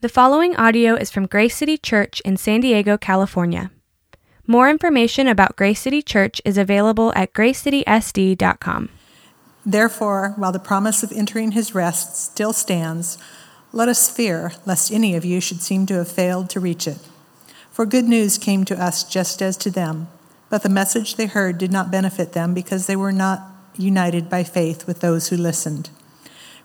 The following audio is from Grace City Church in San Diego, California. More information about Grace City Church is available at gracecitysd.com. Therefore, while the promise of entering his rest still stands, let us fear lest any of you should seem to have failed to reach it. For good news came to us just as to them, but the message they heard did not benefit them because they were not united by faith with those who listened.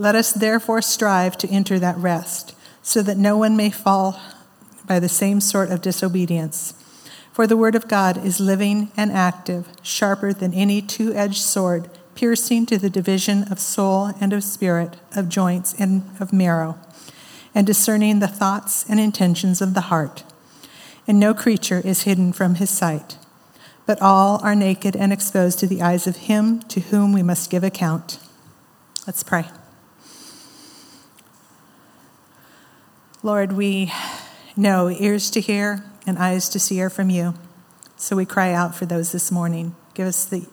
Let us therefore strive to enter that rest, so that no one may fall by the same sort of disobedience. For the word of God is living and active, sharper than any two edged sword, piercing to the division of soul and of spirit, of joints and of marrow, and discerning the thoughts and intentions of the heart. And no creature is hidden from his sight, but all are naked and exposed to the eyes of him to whom we must give account. Let's pray. Lord, we know ears to hear and eyes to see are from you. So we cry out for those this morning. Give us the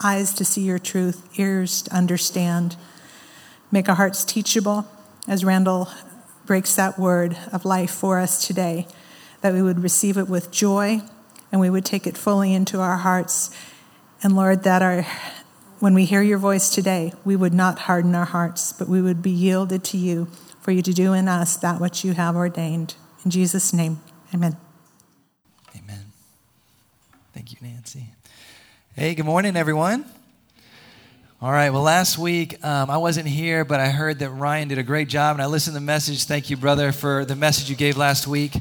eyes to see your truth, ears to understand. Make our hearts teachable as Randall breaks that word of life for us today, that we would receive it with joy and we would take it fully into our hearts. And Lord, that our when we hear your voice today, we would not harden our hearts, but we would be yielded to you for you to do in us that which you have ordained. In Jesus' name, amen. Amen. Thank you, Nancy. Hey, good morning, everyone. All right, well, last week um, I wasn't here, but I heard that Ryan did a great job, and I listened to the message. Thank you, brother, for the message you gave last week.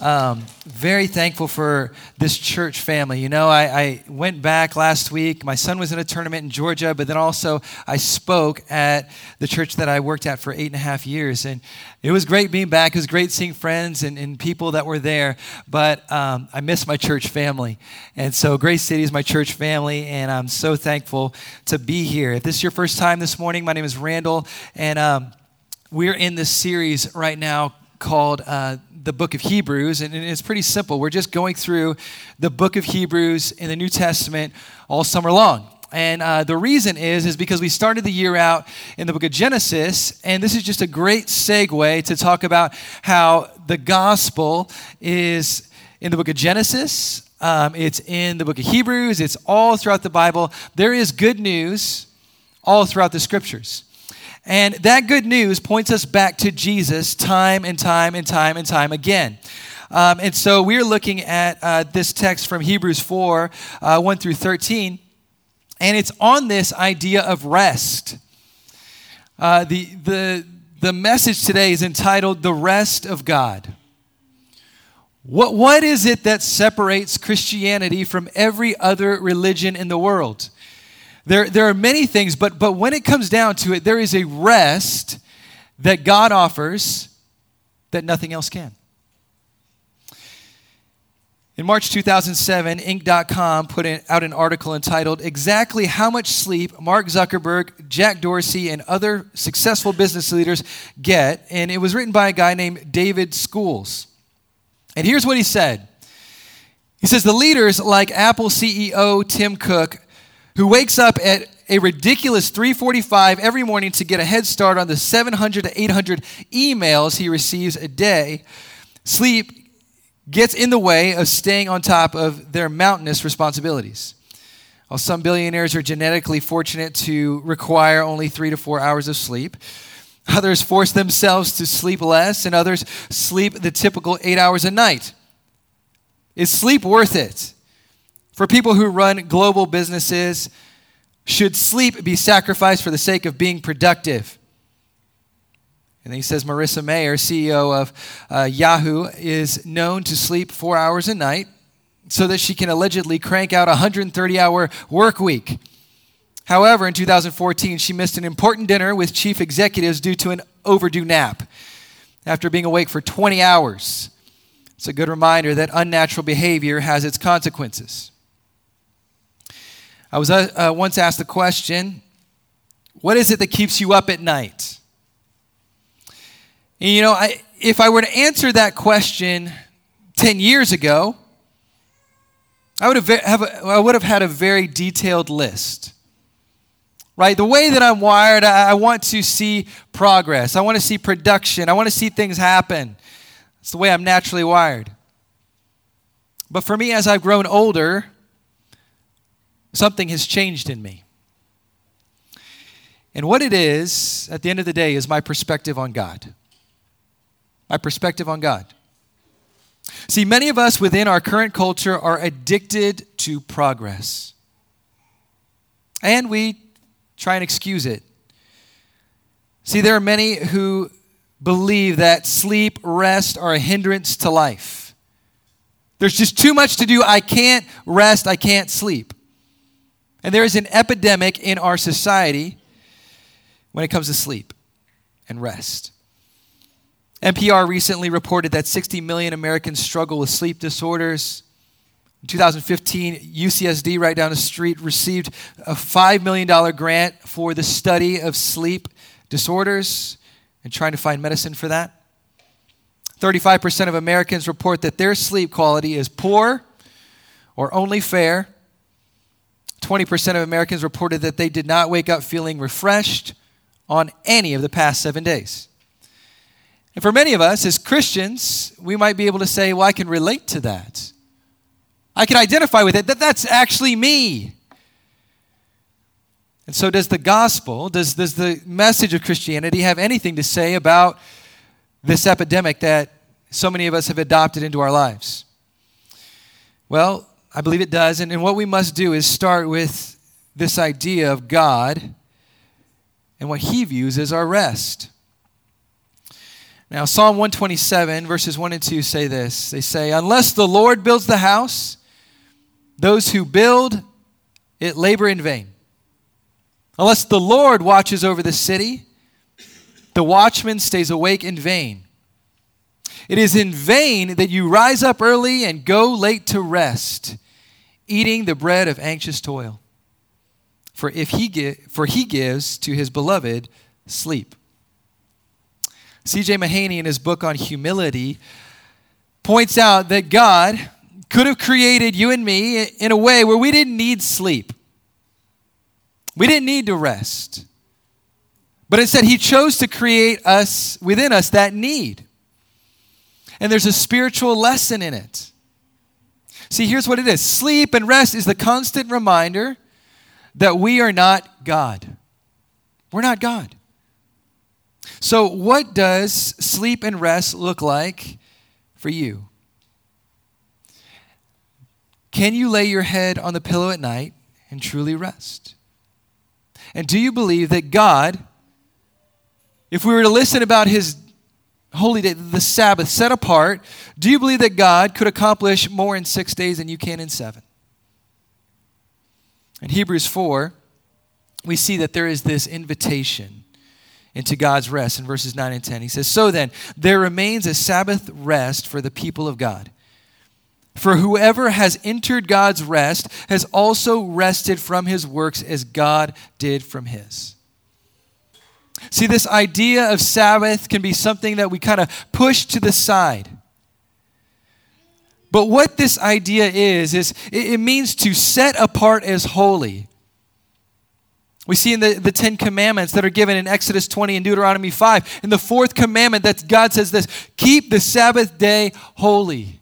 Um, very thankful for this church family. You know, I, I, went back last week. My son was in a tournament in Georgia, but then also I spoke at the church that I worked at for eight and a half years. And it was great being back. It was great seeing friends and, and people that were there. But um, I miss my church family. And so Grace City is my church family, and I'm so thankful to be here. If this is your first time this morning, my name is Randall, and um, we're in this series right now called. Uh, the book of Hebrews, and it's pretty simple. We're just going through the book of Hebrews in the New Testament all summer long. And uh, the reason is, is because we started the year out in the book of Genesis, and this is just a great segue to talk about how the gospel is in the book of Genesis, um, it's in the book of Hebrews, it's all throughout the Bible. There is good news all throughout the scriptures. And that good news points us back to Jesus time and time and time and time again. Um, and so we're looking at uh, this text from Hebrews 4 uh, 1 through 13, and it's on this idea of rest. Uh, the, the, the message today is entitled The Rest of God. What, what is it that separates Christianity from every other religion in the world? There, there are many things, but, but when it comes down to it, there is a rest that God offers that nothing else can. In March 2007, Inc.com put out an article entitled Exactly How Much Sleep Mark Zuckerberg, Jack Dorsey, and other successful business leaders get. And it was written by a guy named David Schools. And here's what he said He says, The leaders like Apple CEO Tim Cook who wakes up at a ridiculous 3:45 every morning to get a head start on the 700 to 800 emails he receives a day. Sleep gets in the way of staying on top of their mountainous responsibilities. While some billionaires are genetically fortunate to require only 3 to 4 hours of sleep, others force themselves to sleep less and others sleep the typical 8 hours a night. Is sleep worth it? For people who run global businesses, should sleep be sacrificed for the sake of being productive? And he says Marissa Mayer, CEO of uh, Yahoo, is known to sleep four hours a night so that she can allegedly crank out a 130 hour work week. However, in 2014, she missed an important dinner with chief executives due to an overdue nap after being awake for 20 hours. It's a good reminder that unnatural behavior has its consequences. I was uh, uh, once asked the question what is it that keeps you up at night? And, you know, I, if I were to answer that question 10 years ago, I would have, have a, I would have had a very detailed list. Right? The way that I'm wired, I, I want to see progress. I want to see production. I want to see things happen. It's the way I'm naturally wired. But for me, as I've grown older, something has changed in me. And what it is, at the end of the day, is my perspective on God. My perspective on God. See, many of us within our current culture are addicted to progress. And we try and excuse it. See, there are many who believe that sleep, rest are a hindrance to life. There's just too much to do. I can't rest. I can't sleep. And there is an epidemic in our society when it comes to sleep and rest. NPR recently reported that 60 million Americans struggle with sleep disorders. In 2015, UCSD, right down the street, received a $5 million grant for the study of sleep disorders and trying to find medicine for that. 35% of Americans report that their sleep quality is poor or only fair. 20% of Americans reported that they did not wake up feeling refreshed on any of the past seven days. And for many of us as Christians, we might be able to say, well, I can relate to that. I can identify with it, that that's actually me. And so, does the gospel, does, does the message of Christianity have anything to say about this epidemic that so many of us have adopted into our lives? Well, I believe it does. And, and what we must do is start with this idea of God and what He views as our rest. Now, Psalm 127, verses 1 and 2 say this They say, Unless the Lord builds the house, those who build it labor in vain. Unless the Lord watches over the city, the watchman stays awake in vain. It is in vain that you rise up early and go late to rest, eating the bread of anxious toil. For if he give, for he gives to his beloved sleep. C.J. Mahaney, in his book on humility, points out that God could have created you and me in a way where we didn't need sleep. We didn't need to rest. But instead, He chose to create us within us that need. And there's a spiritual lesson in it. See, here's what it is sleep and rest is the constant reminder that we are not God. We're not God. So, what does sleep and rest look like for you? Can you lay your head on the pillow at night and truly rest? And do you believe that God, if we were to listen about his holy day, the Sabbath set apart, do you believe that God could accomplish more in six days than you can in seven? In Hebrews 4, we see that there is this invitation into God's rest in verses 9 and 10. He says, So then, there remains a Sabbath rest for the people of God. For whoever has entered God's rest has also rested from his works as God did from his. See, this idea of Sabbath can be something that we kind of push to the side. But what this idea is, is it means to set apart as holy. We see in the, the Ten Commandments that are given in Exodus 20 and Deuteronomy 5. In the fourth commandment, that God says this keep the Sabbath day holy.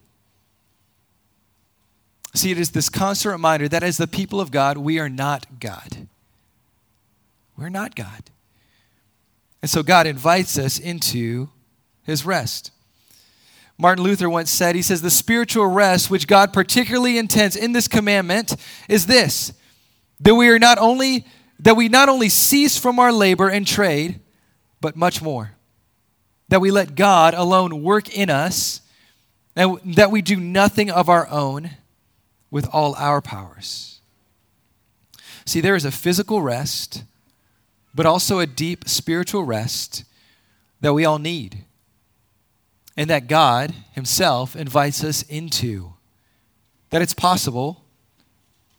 See, it is this constant reminder that as the people of God, we are not God. We're not God. And so God invites us into his rest. Martin Luther once said, he says, the spiritual rest which God particularly intends in this commandment is this that we are not only that we not only cease from our labor and trade, but much more. That we let God alone work in us, and that we do nothing of our own with all our powers. See, there is a physical rest, but also a deep spiritual rest that we all need and that God Himself invites us into. That it's possible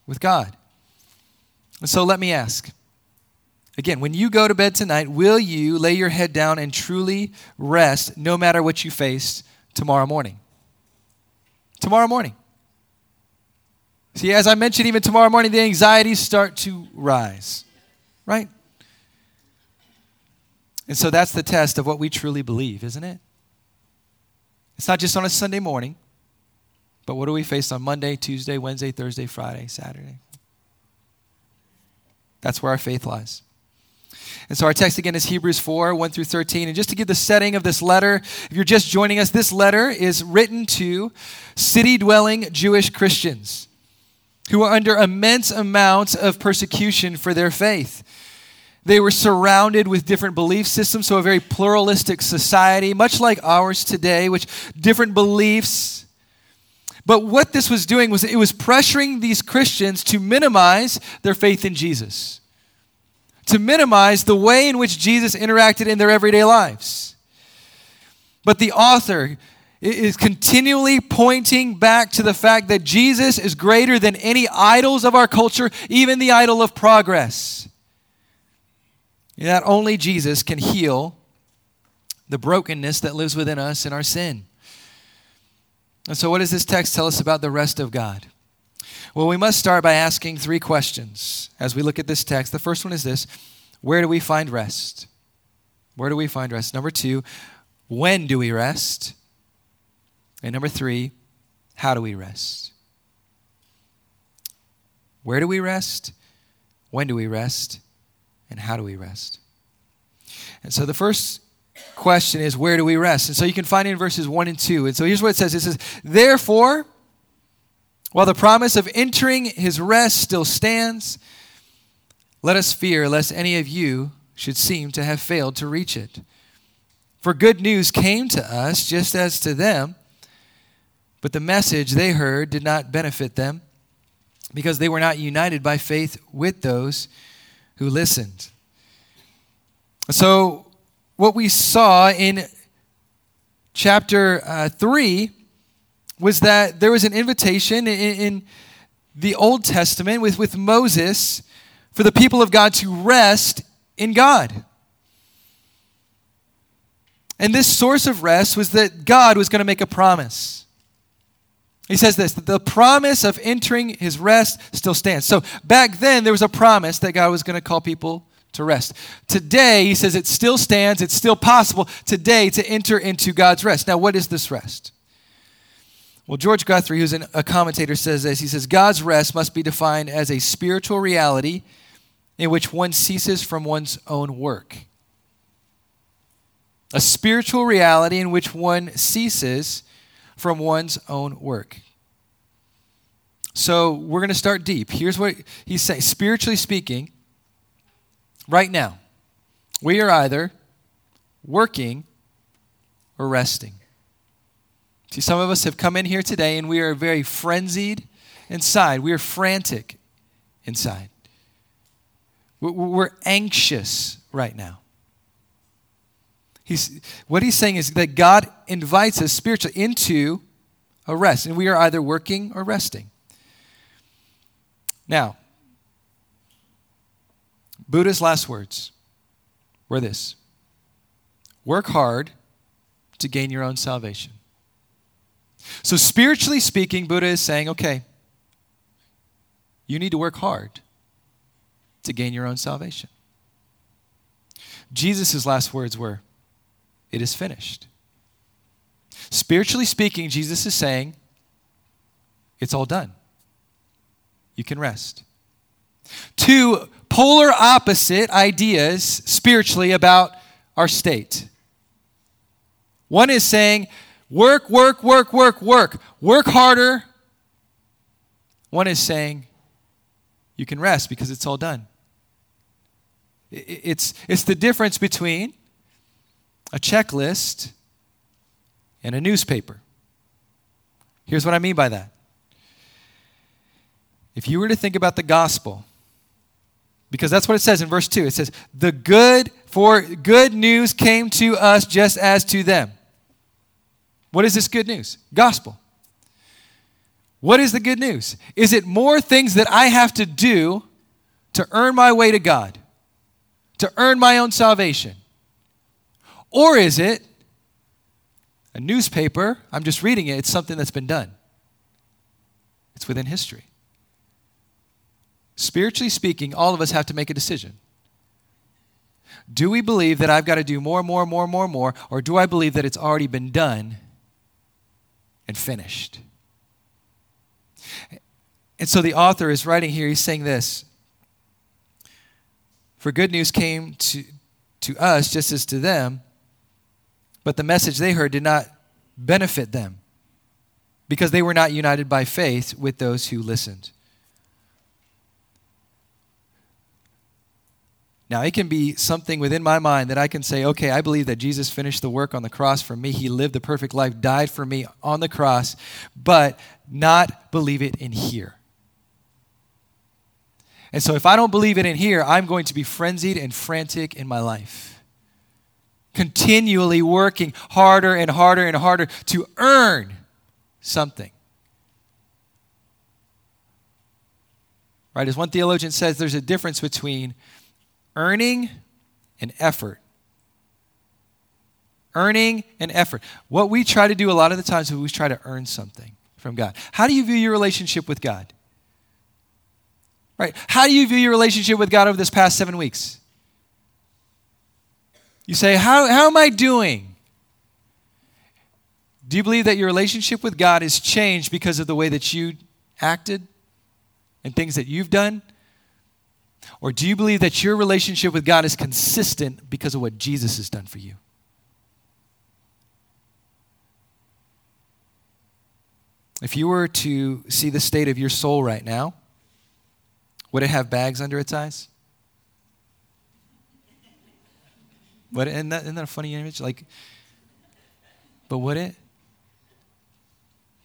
with God. And so let me ask again, when you go to bed tonight, will you lay your head down and truly rest no matter what you face tomorrow morning? Tomorrow morning. See, as I mentioned, even tomorrow morning, the anxieties start to rise, right? And so that's the test of what we truly believe, isn't it? It's not just on a Sunday morning, but what do we face on Monday, Tuesday, Wednesday, Thursday, Friday, Saturday? That's where our faith lies. And so our text again is Hebrews 4, 1 through 13. And just to give the setting of this letter, if you're just joining us, this letter is written to city dwelling Jewish Christians who are under immense amounts of persecution for their faith. They were surrounded with different belief systems, so a very pluralistic society, much like ours today, which different beliefs. But what this was doing was it was pressuring these Christians to minimize their faith in Jesus, to minimize the way in which Jesus interacted in their everyday lives. But the author is continually pointing back to the fact that Jesus is greater than any idols of our culture, even the idol of progress that only Jesus can heal the brokenness that lives within us in our sin. And so, what does this text tell us about the rest of God? Well, we must start by asking three questions as we look at this text. The first one is this Where do we find rest? Where do we find rest? Number two, when do we rest? And number three, how do we rest? Where do we rest? When do we rest? And how do we rest? And so the first question is where do we rest? And so you can find it in verses 1 and 2. And so here's what it says it says, Therefore, while the promise of entering his rest still stands, let us fear lest any of you should seem to have failed to reach it. For good news came to us just as to them, but the message they heard did not benefit them because they were not united by faith with those who listened. So, what we saw in chapter uh, 3 was that there was an invitation in, in the Old Testament with, with Moses for the people of God to rest in God. And this source of rest was that God was going to make a promise. He says this the promise of entering his rest still stands. So back then, there was a promise that God was going to call people to rest. Today, he says it still stands, it's still possible today to enter into God's rest. Now, what is this rest? Well, George Guthrie, who's an, a commentator, says this. He says, God's rest must be defined as a spiritual reality in which one ceases from one's own work. A spiritual reality in which one ceases from one's own work. So we're going to start deep. Here's what he's saying. Spiritually speaking, right now, we are either working or resting. See, some of us have come in here today and we are very frenzied inside. We are frantic inside. We're anxious right now. He's, what he's saying is that God invites us spiritually into a rest, and we are either working or resting. Now, Buddha's last words were this work hard to gain your own salvation. So, spiritually speaking, Buddha is saying, okay, you need to work hard to gain your own salvation. Jesus' last words were, it is finished. Spiritually speaking, Jesus is saying, it's all done. You can rest. Two polar opposite ideas spiritually about our state. One is saying, work, work, work, work, work, work harder. One is saying, you can rest because it's all done. It's, it's the difference between a checklist and a newspaper. Here's what I mean by that. If you were to think about the gospel, because that's what it says in verse 2. It says, The good, for good news came to us just as to them. What is this good news? Gospel. What is the good news? Is it more things that I have to do to earn my way to God, to earn my own salvation? Or is it a newspaper? I'm just reading it, it's something that's been done, it's within history. Spiritually speaking, all of us have to make a decision. Do we believe that I've got to do more, more, more, more, more, or do I believe that it's already been done and finished? And so the author is writing here, he's saying this For good news came to, to us just as to them, but the message they heard did not benefit them because they were not united by faith with those who listened. Now, it can be something within my mind that I can say, okay, I believe that Jesus finished the work on the cross for me. He lived the perfect life, died for me on the cross, but not believe it in here. And so, if I don't believe it in here, I'm going to be frenzied and frantic in my life. Continually working harder and harder and harder to earn something. Right? As one theologian says, there's a difference between earning and effort. Earning and effort. What we try to do a lot of the times is we try to earn something from God. How do you view your relationship with God? Right? How do you view your relationship with God over this past seven weeks? You say, How, how am I doing? Do you believe that your relationship with God has changed because of the way that you acted and things that you've done? Or do you believe that your relationship with God is consistent because of what Jesus has done for you? If you were to see the state of your soul right now, would it have bags under its eyes? It, isn't, that, isn't that a funny image? Like, but would it?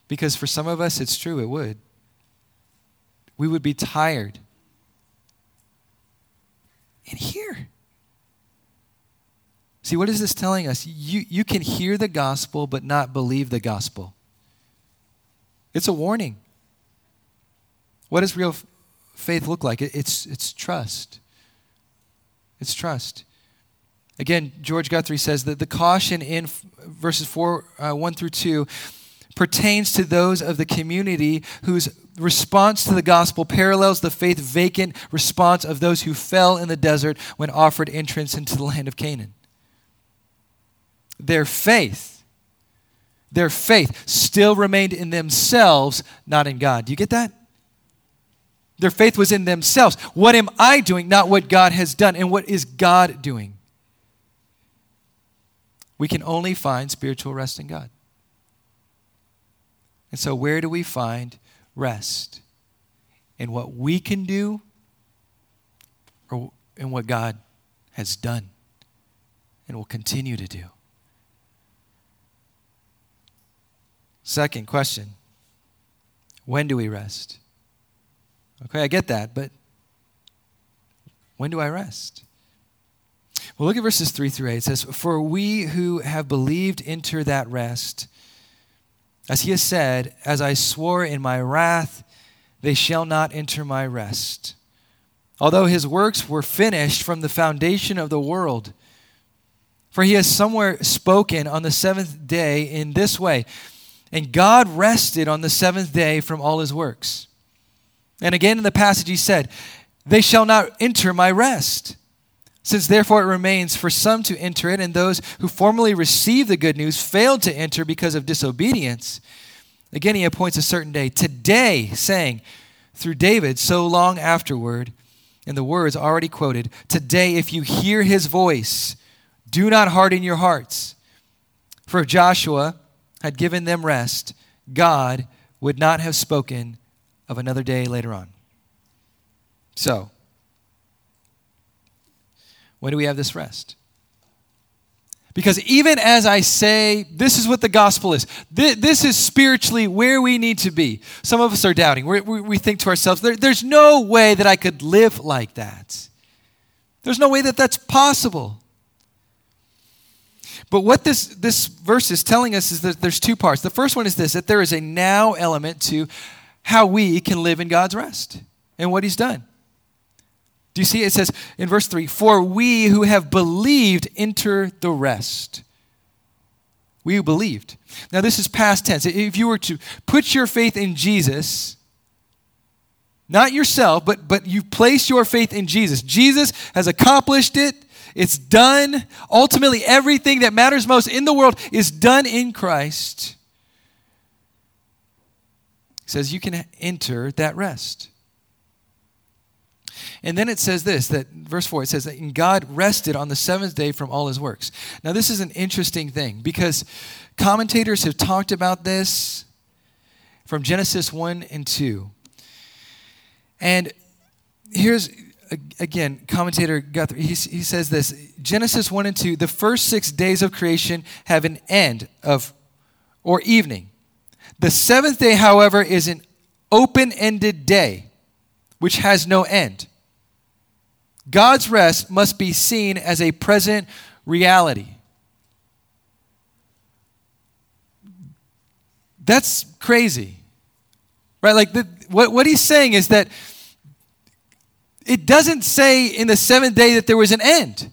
Because for some of us, it's true, it would. We would be tired in here. See, what is this telling us? You, you can hear the gospel but not believe the gospel. It's a warning. What does real faith look like? It, it's, it's trust. It's trust. Again, George Guthrie says that the caution in verses 4, uh, 1 through 2 pertains to those of the community whose response to the gospel parallels the faith vacant response of those who fell in the desert when offered entrance into the land of Canaan. Their faith, their faith still remained in themselves, not in God. Do you get that? Their faith was in themselves. What am I doing? Not what God has done. And what is God doing? We can only find spiritual rest in God. And so, where do we find rest? In what we can do or in what God has done and will continue to do? Second question When do we rest? Okay, I get that, but when do I rest? Well, look at verses 3 through 8. It says, For we who have believed enter that rest as he has said, As I swore in my wrath, they shall not enter my rest. Although his works were finished from the foundation of the world. For he has somewhere spoken on the seventh day in this way And God rested on the seventh day from all his works. And again in the passage, he said, They shall not enter my rest. Since therefore it remains for some to enter it, and those who formerly received the good news failed to enter because of disobedience, again he appoints a certain day, today, saying, through David, so long afterward, in the words already quoted, Today, if you hear his voice, do not harden your hearts. For if Joshua had given them rest, God would not have spoken of another day later on. So, when do we have this rest? Because even as I say, this is what the gospel is, this is spiritually where we need to be. Some of us are doubting. we we think to ourselves, there, there's no way that I could live like that. There's no way that that's possible. But what this, this verse is telling us is that there's two parts. The first one is this that there is a now element to how we can live in God's rest and what He's done. Do you see? It says in verse 3 For we who have believed enter the rest. We who believed. Now, this is past tense. If you were to put your faith in Jesus, not yourself, but, but you place your faith in Jesus, Jesus has accomplished it. It's done. Ultimately, everything that matters most in the world is done in Christ. He says you can enter that rest. And then it says this that verse 4 it says that God rested on the seventh day from all his works. Now, this is an interesting thing because commentators have talked about this from Genesis 1 and 2. And here's again, commentator Guthrie, he, he says this Genesis 1 and 2, the first six days of creation have an end of, or evening. The seventh day, however, is an open ended day, which has no end. God's rest must be seen as a present reality. That's crazy. Right? Like, the, what, what he's saying is that it doesn't say in the seventh day that there was an end.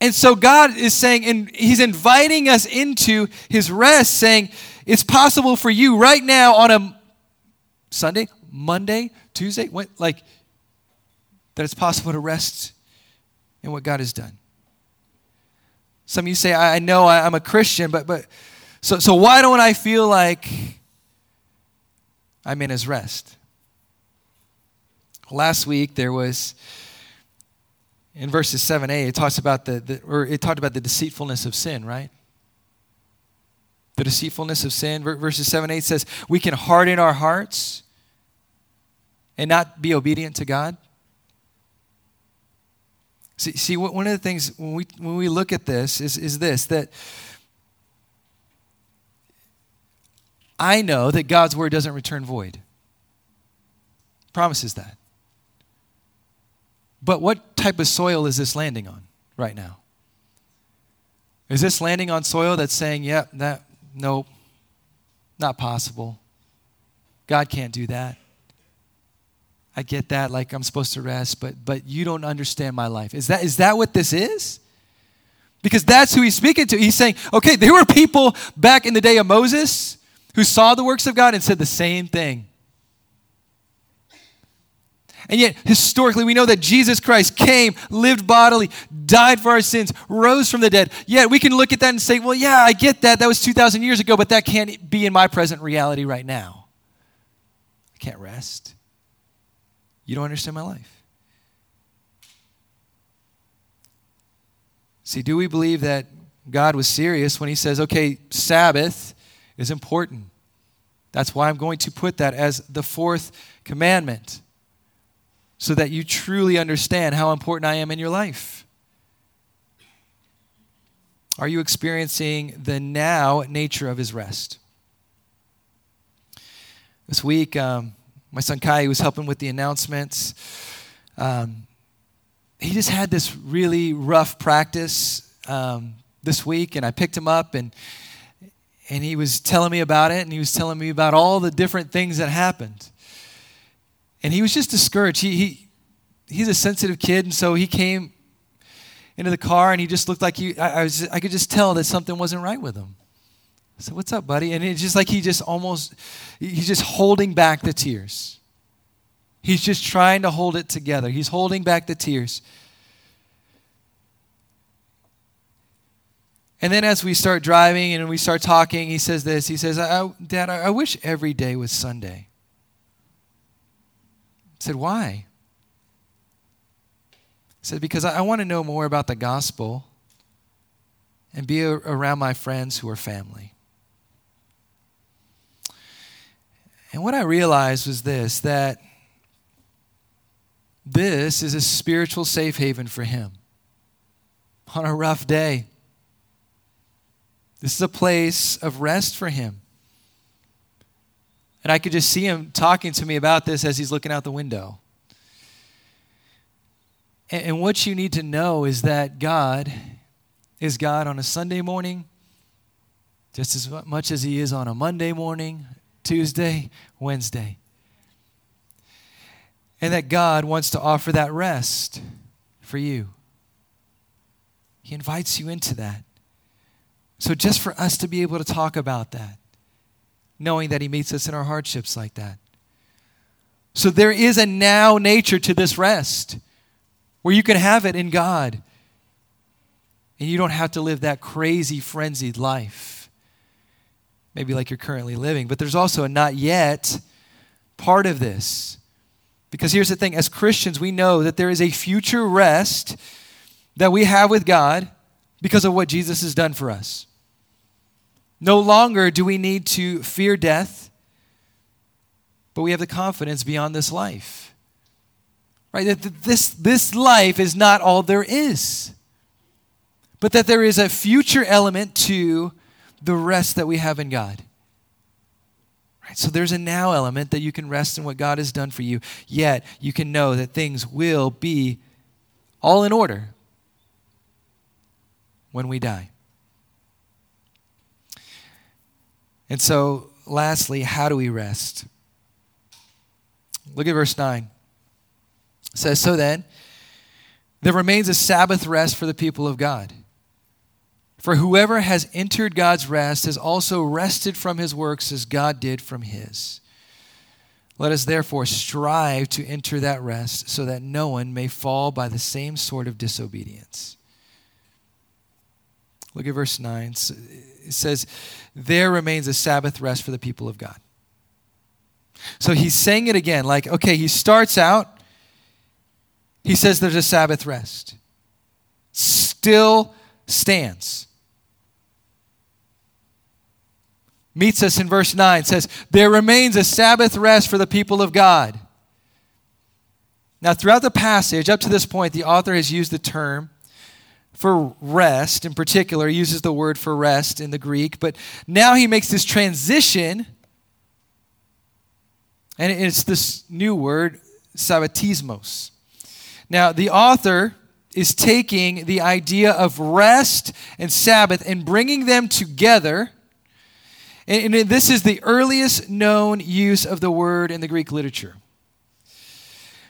And so God is saying, and He's inviting us into His rest, saying, it's possible for you right now on a Sunday, Monday, Tuesday, what, like, that it's possible to rest in what God has done. Some of you say, I know I'm a Christian, but, but so, so why don't I feel like I'm in His rest? Last week there was in verses 7a it talks about the, the or it talked about the deceitfulness of sin, right? The deceitfulness of sin. Verses 7 8 says, We can harden our hearts and not be obedient to God. See, see one of the things when we, when we look at this is, is this that I know that God's word doesn't return void. Promises that. But what type of soil is this landing on right now? Is this landing on soil that's saying, yep, yeah, that, nope, not possible. God can't do that. I get that, like I'm supposed to rest, but but you don't understand my life. Is that is that what this is? Because that's who he's speaking to. He's saying, okay, there were people back in the day of Moses who saw the works of God and said the same thing. And yet, historically, we know that Jesus Christ came, lived bodily, died for our sins, rose from the dead. Yet, we can look at that and say, well, yeah, I get that. That was 2,000 years ago, but that can't be in my present reality right now. I can't rest. You don't understand my life. See, do we believe that God was serious when He says, okay, Sabbath is important? That's why I'm going to put that as the fourth commandment so that you truly understand how important I am in your life? Are you experiencing the now nature of his rest? This week, um, my son Kai was helping with the announcements. Um, he just had this really rough practice um, this week, and I picked him up and and he was telling me about it, and he was telling me about all the different things that happened. And he was just discouraged. He, he, he's a sensitive kid, and so he came into the car and he just looked like he, I, I, was, I could just tell that something wasn't right with him. I said, What's up, buddy? And it's just like he just almost, he's just holding back the tears. He's just trying to hold it together. He's holding back the tears. And then as we start driving and we start talking, he says this. He says, I, Dad, I wish every day was Sunday. I said, Why? Said, Because I, I want to know more about the gospel. and be around my friends who are family. And what I realized was this that this is a spiritual safe haven for him on a rough day. This is a place of rest for him. And I could just see him talking to me about this as he's looking out the window. And, and what you need to know is that God is God on a Sunday morning, just as much as He is on a Monday morning, Tuesday, Wednesday. And that God wants to offer that rest for you. He invites you into that. So, just for us to be able to talk about that, knowing that He meets us in our hardships like that. So, there is a now nature to this rest where you can have it in God. And you don't have to live that crazy, frenzied life, maybe like you're currently living. But there's also a not yet part of this. Because here's the thing as Christians, we know that there is a future rest that we have with God because of what Jesus has done for us. No longer do we need to fear death, but we have the confidence beyond this life. Right? That this, this life is not all there is but that there is a future element to the rest that we have in God. Right? So there's a now element that you can rest in what God has done for you, yet you can know that things will be all in order when we die. And so, lastly, how do we rest? Look at verse 9. It says, So then, there remains a Sabbath rest for the people of God. For whoever has entered God's rest has also rested from his works as God did from his. Let us therefore strive to enter that rest so that no one may fall by the same sort of disobedience. Look at verse 9. It says, There remains a Sabbath rest for the people of God. So he's saying it again like, okay, he starts out, he says there's a Sabbath rest. Still stands. Meets us in verse 9 says, There remains a Sabbath rest for the people of God. Now, throughout the passage, up to this point, the author has used the term for rest, in particular, he uses the word for rest in the Greek, but now he makes this transition, and it's this new word, sabbatismos. Now, the author is taking the idea of rest and Sabbath and bringing them together and, and this is the earliest known use of the word in the Greek literature.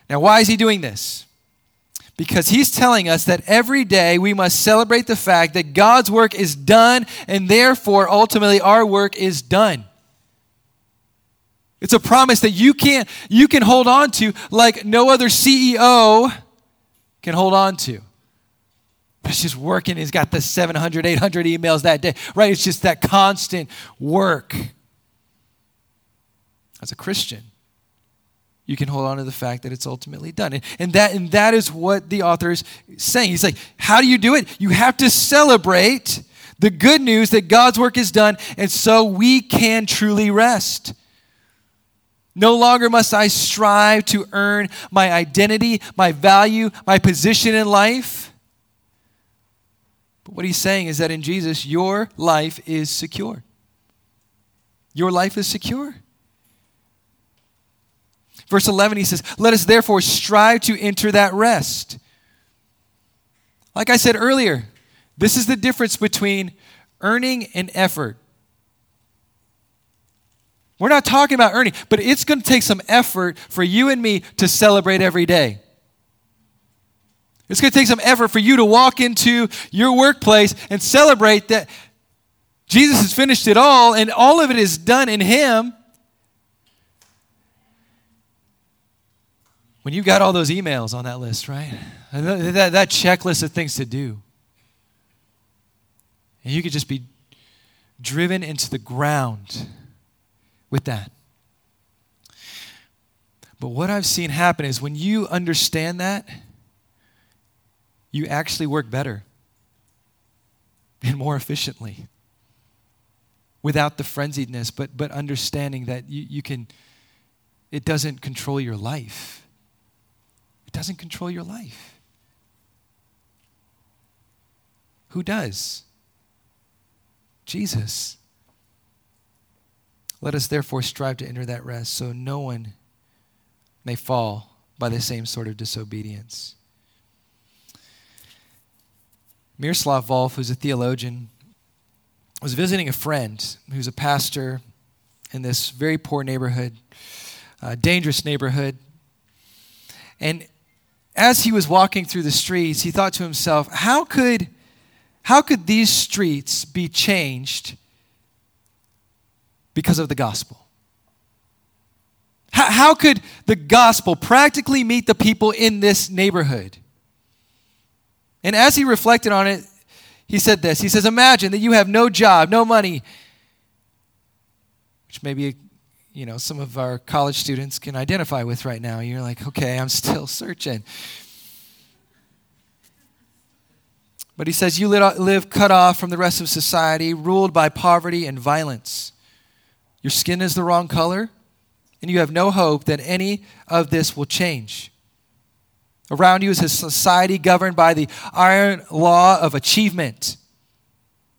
Now, why is he doing this? Because he's telling us that every day we must celebrate the fact that God's work is done, and therefore, ultimately, our work is done. It's a promise that you can't you can hold on to like no other CEO can hold on to. It's just working. He's got the 700, 800 emails that day, right? It's just that constant work. As a Christian, you can hold on to the fact that it's ultimately done. And, and, that, and that is what the author is saying. He's like, how do you do it? You have to celebrate the good news that God's work is done, and so we can truly rest. No longer must I strive to earn my identity, my value, my position in life. What he's saying is that in Jesus, your life is secure. Your life is secure. Verse 11, he says, Let us therefore strive to enter that rest. Like I said earlier, this is the difference between earning and effort. We're not talking about earning, but it's going to take some effort for you and me to celebrate every day. It's going to take some effort for you to walk into your workplace and celebrate that Jesus has finished it all and all of it is done in Him. When you've got all those emails on that list, right? That, that checklist of things to do. And you could just be driven into the ground with that. But what I've seen happen is when you understand that, you actually work better. and more efficiently without the frenziedness, but, but understanding that you, you can, it doesn't control your life. It doesn't control your life. Who does? Jesus. Let us therefore strive to enter that rest so no one may fall by the same sort of disobedience. Miroslav Volf, who's a theologian, was visiting a friend who's a pastor in this very poor neighborhood, uh, dangerous neighborhood. And as he was walking through the streets, he thought to himself, how could, how could these streets be changed because of the gospel? How, how could the gospel practically meet the people in this neighborhood? And as he reflected on it, he said this He says, Imagine that you have no job, no money, which maybe you know some of our college students can identify with right now. You're like, okay, I'm still searching. But he says, You live cut off from the rest of society, ruled by poverty and violence. Your skin is the wrong color, and you have no hope that any of this will change. Around you is a society governed by the iron law of achievement.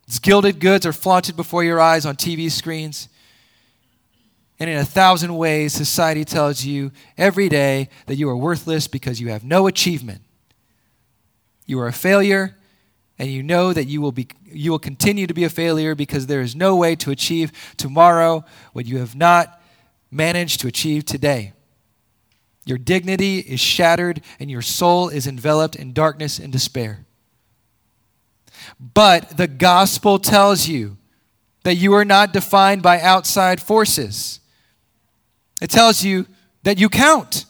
Its gilded goods are flaunted before your eyes on TV screens. And in a thousand ways, society tells you every day that you are worthless because you have no achievement. You are a failure, and you know that you will, be, you will continue to be a failure because there is no way to achieve tomorrow what you have not managed to achieve today. Your dignity is shattered, and your soul is enveloped in darkness and despair. But the gospel tells you that you are not defined by outside forces. It tells you that you count.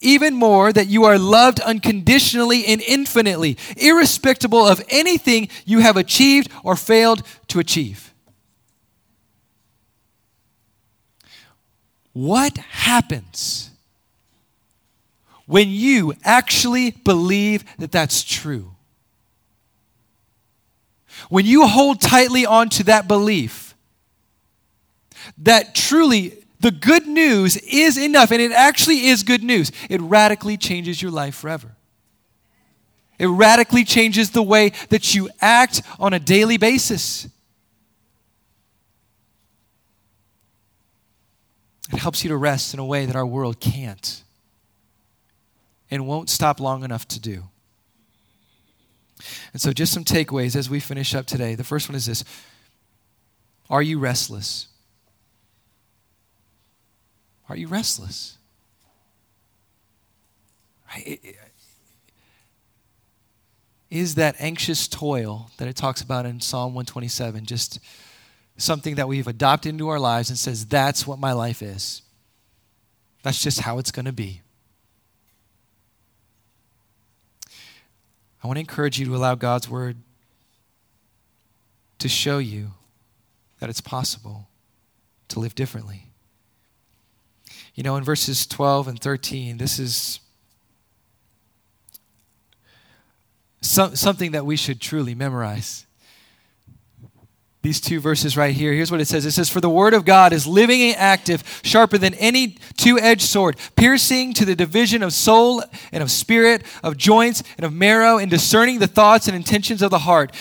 Even more, that you are loved unconditionally and infinitely, irrespective of anything you have achieved or failed to achieve. What happens when you actually believe that that's true? When you hold tightly onto that belief that truly the good news is enough, and it actually is good news, it radically changes your life forever. It radically changes the way that you act on a daily basis. It helps you to rest in a way that our world can't and won't stop long enough to do. And so, just some takeaways as we finish up today. The first one is this Are you restless? Are you restless? Is that anxious toil that it talks about in Psalm 127 just something that we've adopted into our lives and says, that's what my life is. That's just how it's going to be. I want to encourage you to allow God's word to show you that it's possible to live differently. You know, in verses 12 and 13, this is something that we should truly memorize these two verses right here. Here's what it says it says, For the word of God is living and active, sharper than any two edged sword, piercing to the division of soul and of spirit, of joints and of marrow, and discerning the thoughts and intentions of the heart.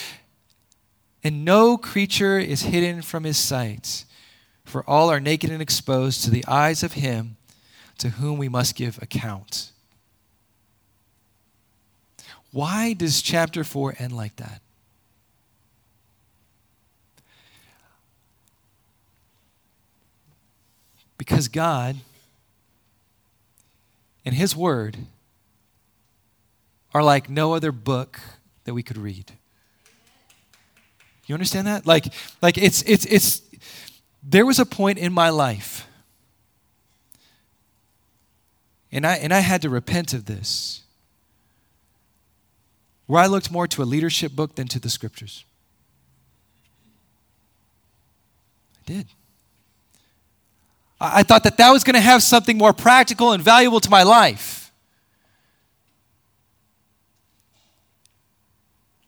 And no creature is hidden from his sight, for all are naked and exposed to the eyes of him to whom we must give account. Why does chapter 4 end like that? Because God and His Word are like no other book that we could read. You understand that? Like, like it's, it's, it's, there was a point in my life, and I, and I had to repent of this, where I looked more to a leadership book than to the scriptures. I did. I thought that that was going to have something more practical and valuable to my life.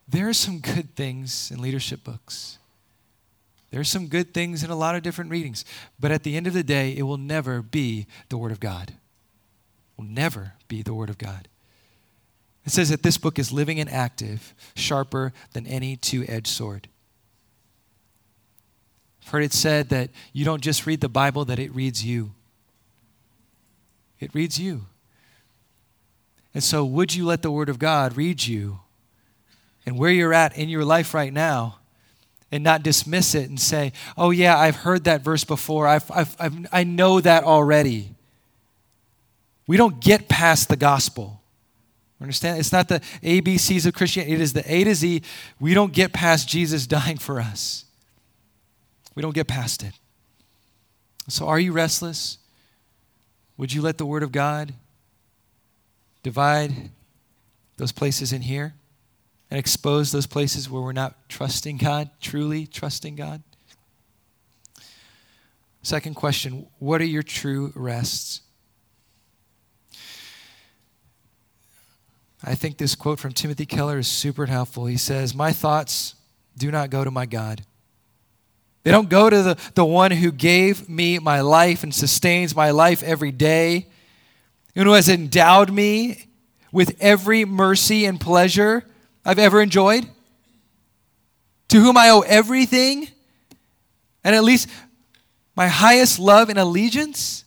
there are some good things in leadership books. There are some good things in a lot of different readings. But at the end of the day, it will never be the Word of God. It will never be the Word of God. It says that this book is living and active, sharper than any two edged sword. I've heard it said that you don't just read the Bible, that it reads you. It reads you. And so, would you let the Word of God read you and where you're at in your life right now and not dismiss it and say, oh, yeah, I've heard that verse before. I've, I've, I've, i know that already. We don't get past the gospel. Understand? It's not the ABCs of Christianity, it is the A to Z. We don't get past Jesus dying for us. We don't get past it. So, are you restless? Would you let the Word of God divide those places in here and expose those places where we're not trusting God, truly trusting God? Second question What are your true rests? I think this quote from Timothy Keller is super helpful. He says, My thoughts do not go to my God. They don't go to the, the one who gave me my life and sustains my life every day, and who has endowed me with every mercy and pleasure I've ever enjoyed, to whom I owe everything, and at least my highest love and allegiance.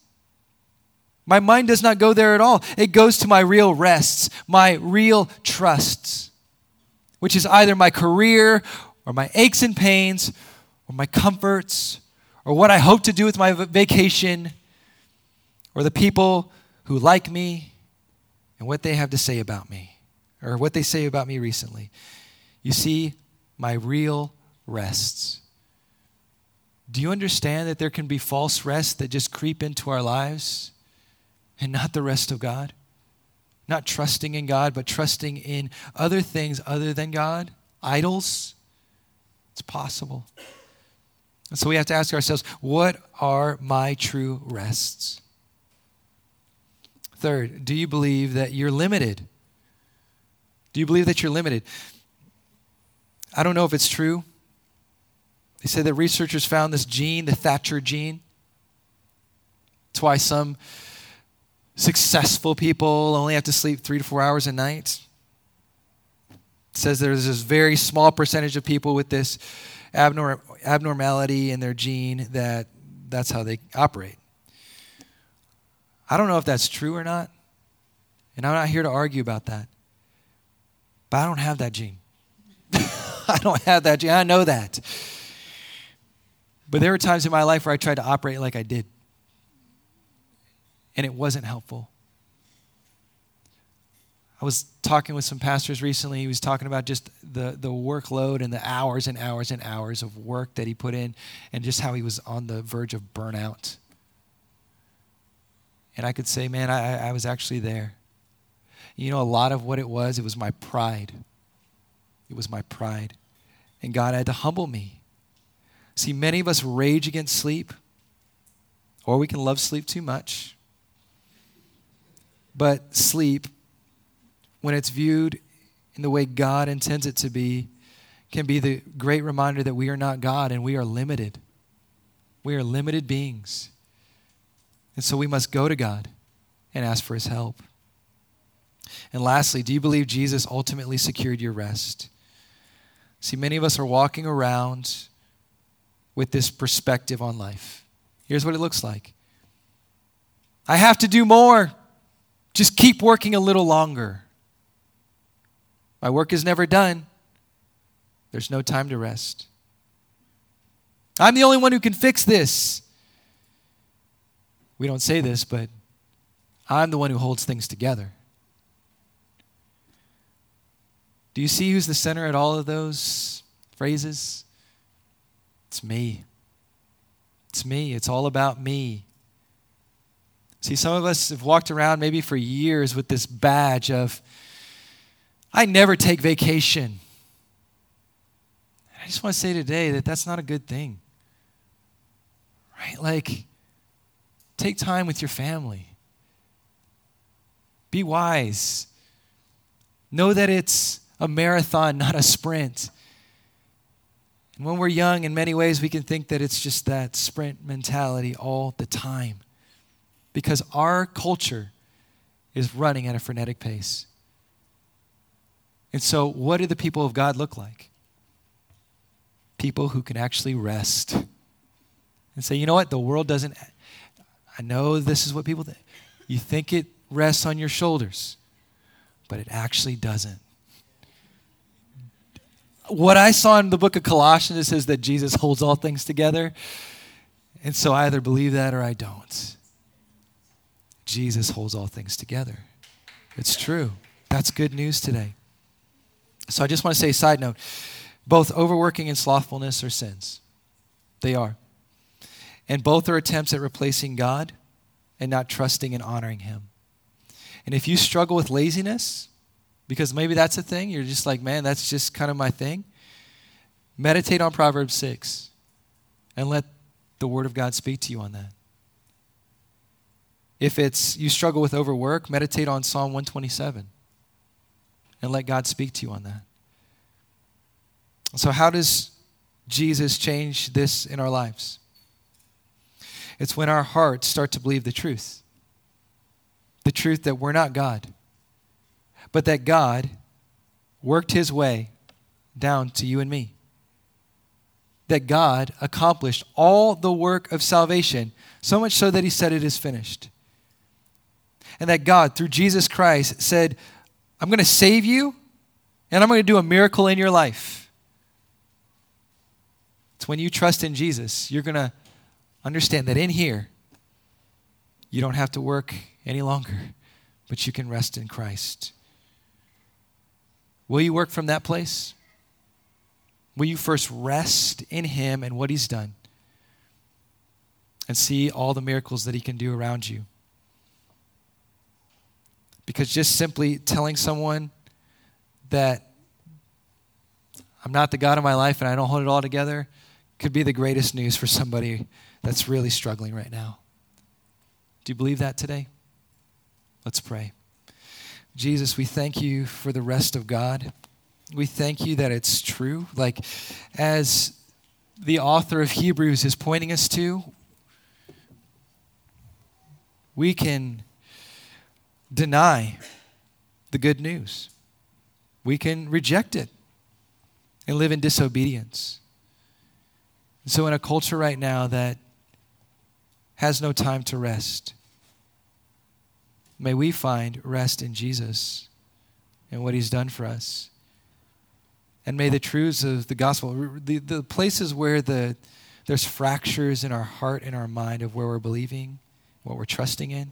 My mind does not go there at all. It goes to my real rests, my real trusts, which is either my career or my aches and pains or my comforts or what I hope to do with my vacation or the people who like me and what they have to say about me or what they say about me recently. You see, my real rests. Do you understand that there can be false rests that just creep into our lives and not the rest of God? Not trusting in God, but trusting in other things other than God, idols. It's possible. So we have to ask ourselves what are my true rests? Third, do you believe that you're limited? Do you believe that you're limited? I don't know if it's true. They say that researchers found this gene, the Thatcher gene. It's why some successful people only have to sleep three to four hours a night. It says there's this very small percentage of people with this abnorm- abnormality in their gene that that's how they operate. I don't know if that's true or not, and I'm not here to argue about that. But I don't have that gene. I don't have that gene. I know that. But there were times in my life where I tried to operate like I did, and it wasn't helpful. I was talking with some pastors recently. He was talking about just the, the workload and the hours and hours and hours of work that he put in, and just how he was on the verge of burnout. And I could say, man, I, I was actually there. You know, a lot of what it was, it was my pride. It was my pride. And God had to humble me. See, many of us rage against sleep, or we can love sleep too much. But sleep when it's viewed in the way God intends it to be, can be the great reminder that we are not God and we are limited. We are limited beings. And so we must go to God and ask for his help. And lastly, do you believe Jesus ultimately secured your rest? See, many of us are walking around with this perspective on life. Here's what it looks like I have to do more. Just keep working a little longer. My work is never done. There's no time to rest. I'm the only one who can fix this. We don't say this, but I'm the one who holds things together. Do you see who's the center at all of those phrases? It's me. It's me. It's all about me. See, some of us have walked around maybe for years with this badge of, I never take vacation. I just want to say today that that's not a good thing. Right? Like, take time with your family. Be wise. Know that it's a marathon, not a sprint. And when we're young, in many ways, we can think that it's just that sprint mentality all the time because our culture is running at a frenetic pace. And so, what do the people of God look like? People who can actually rest and say, you know what? The world doesn't. I know this is what people think. You think it rests on your shoulders, but it actually doesn't. What I saw in the book of Colossians says that Jesus holds all things together. And so I either believe that or I don't. Jesus holds all things together. It's true. That's good news today. So I just want to say, side note both overworking and slothfulness are sins. They are. And both are attempts at replacing God and not trusting and honoring Him. And if you struggle with laziness, because maybe that's a thing, you're just like, man, that's just kind of my thing, meditate on Proverbs 6 and let the Word of God speak to you on that. If it's you struggle with overwork, meditate on Psalm 127 and let God speak to you on that. So, how does Jesus change this in our lives? It's when our hearts start to believe the truth the truth that we're not God, but that God worked his way down to you and me. That God accomplished all the work of salvation, so much so that he said it is finished. And that God, through Jesus Christ, said, I'm going to save you and I'm going to do a miracle in your life. It's when you trust in Jesus, you're going to understand that in here, you don't have to work any longer, but you can rest in Christ. Will you work from that place? Will you first rest in Him and what He's done and see all the miracles that He can do around you? Because just simply telling someone that I'm not the God of my life and I don't hold it all together could be the greatest news for somebody that's really struggling right now. Do you believe that today? Let's pray. Jesus, we thank you for the rest of God. We thank you that it's true. Like, as the author of Hebrews is pointing us to, we can deny the good news. We can reject it and live in disobedience. So, in a culture right now that has no time to rest, may we find rest in Jesus and what he's done for us. And may the truths of the gospel, the, the places where the, there's fractures in our heart and our mind of where we're believing, what we're trusting in,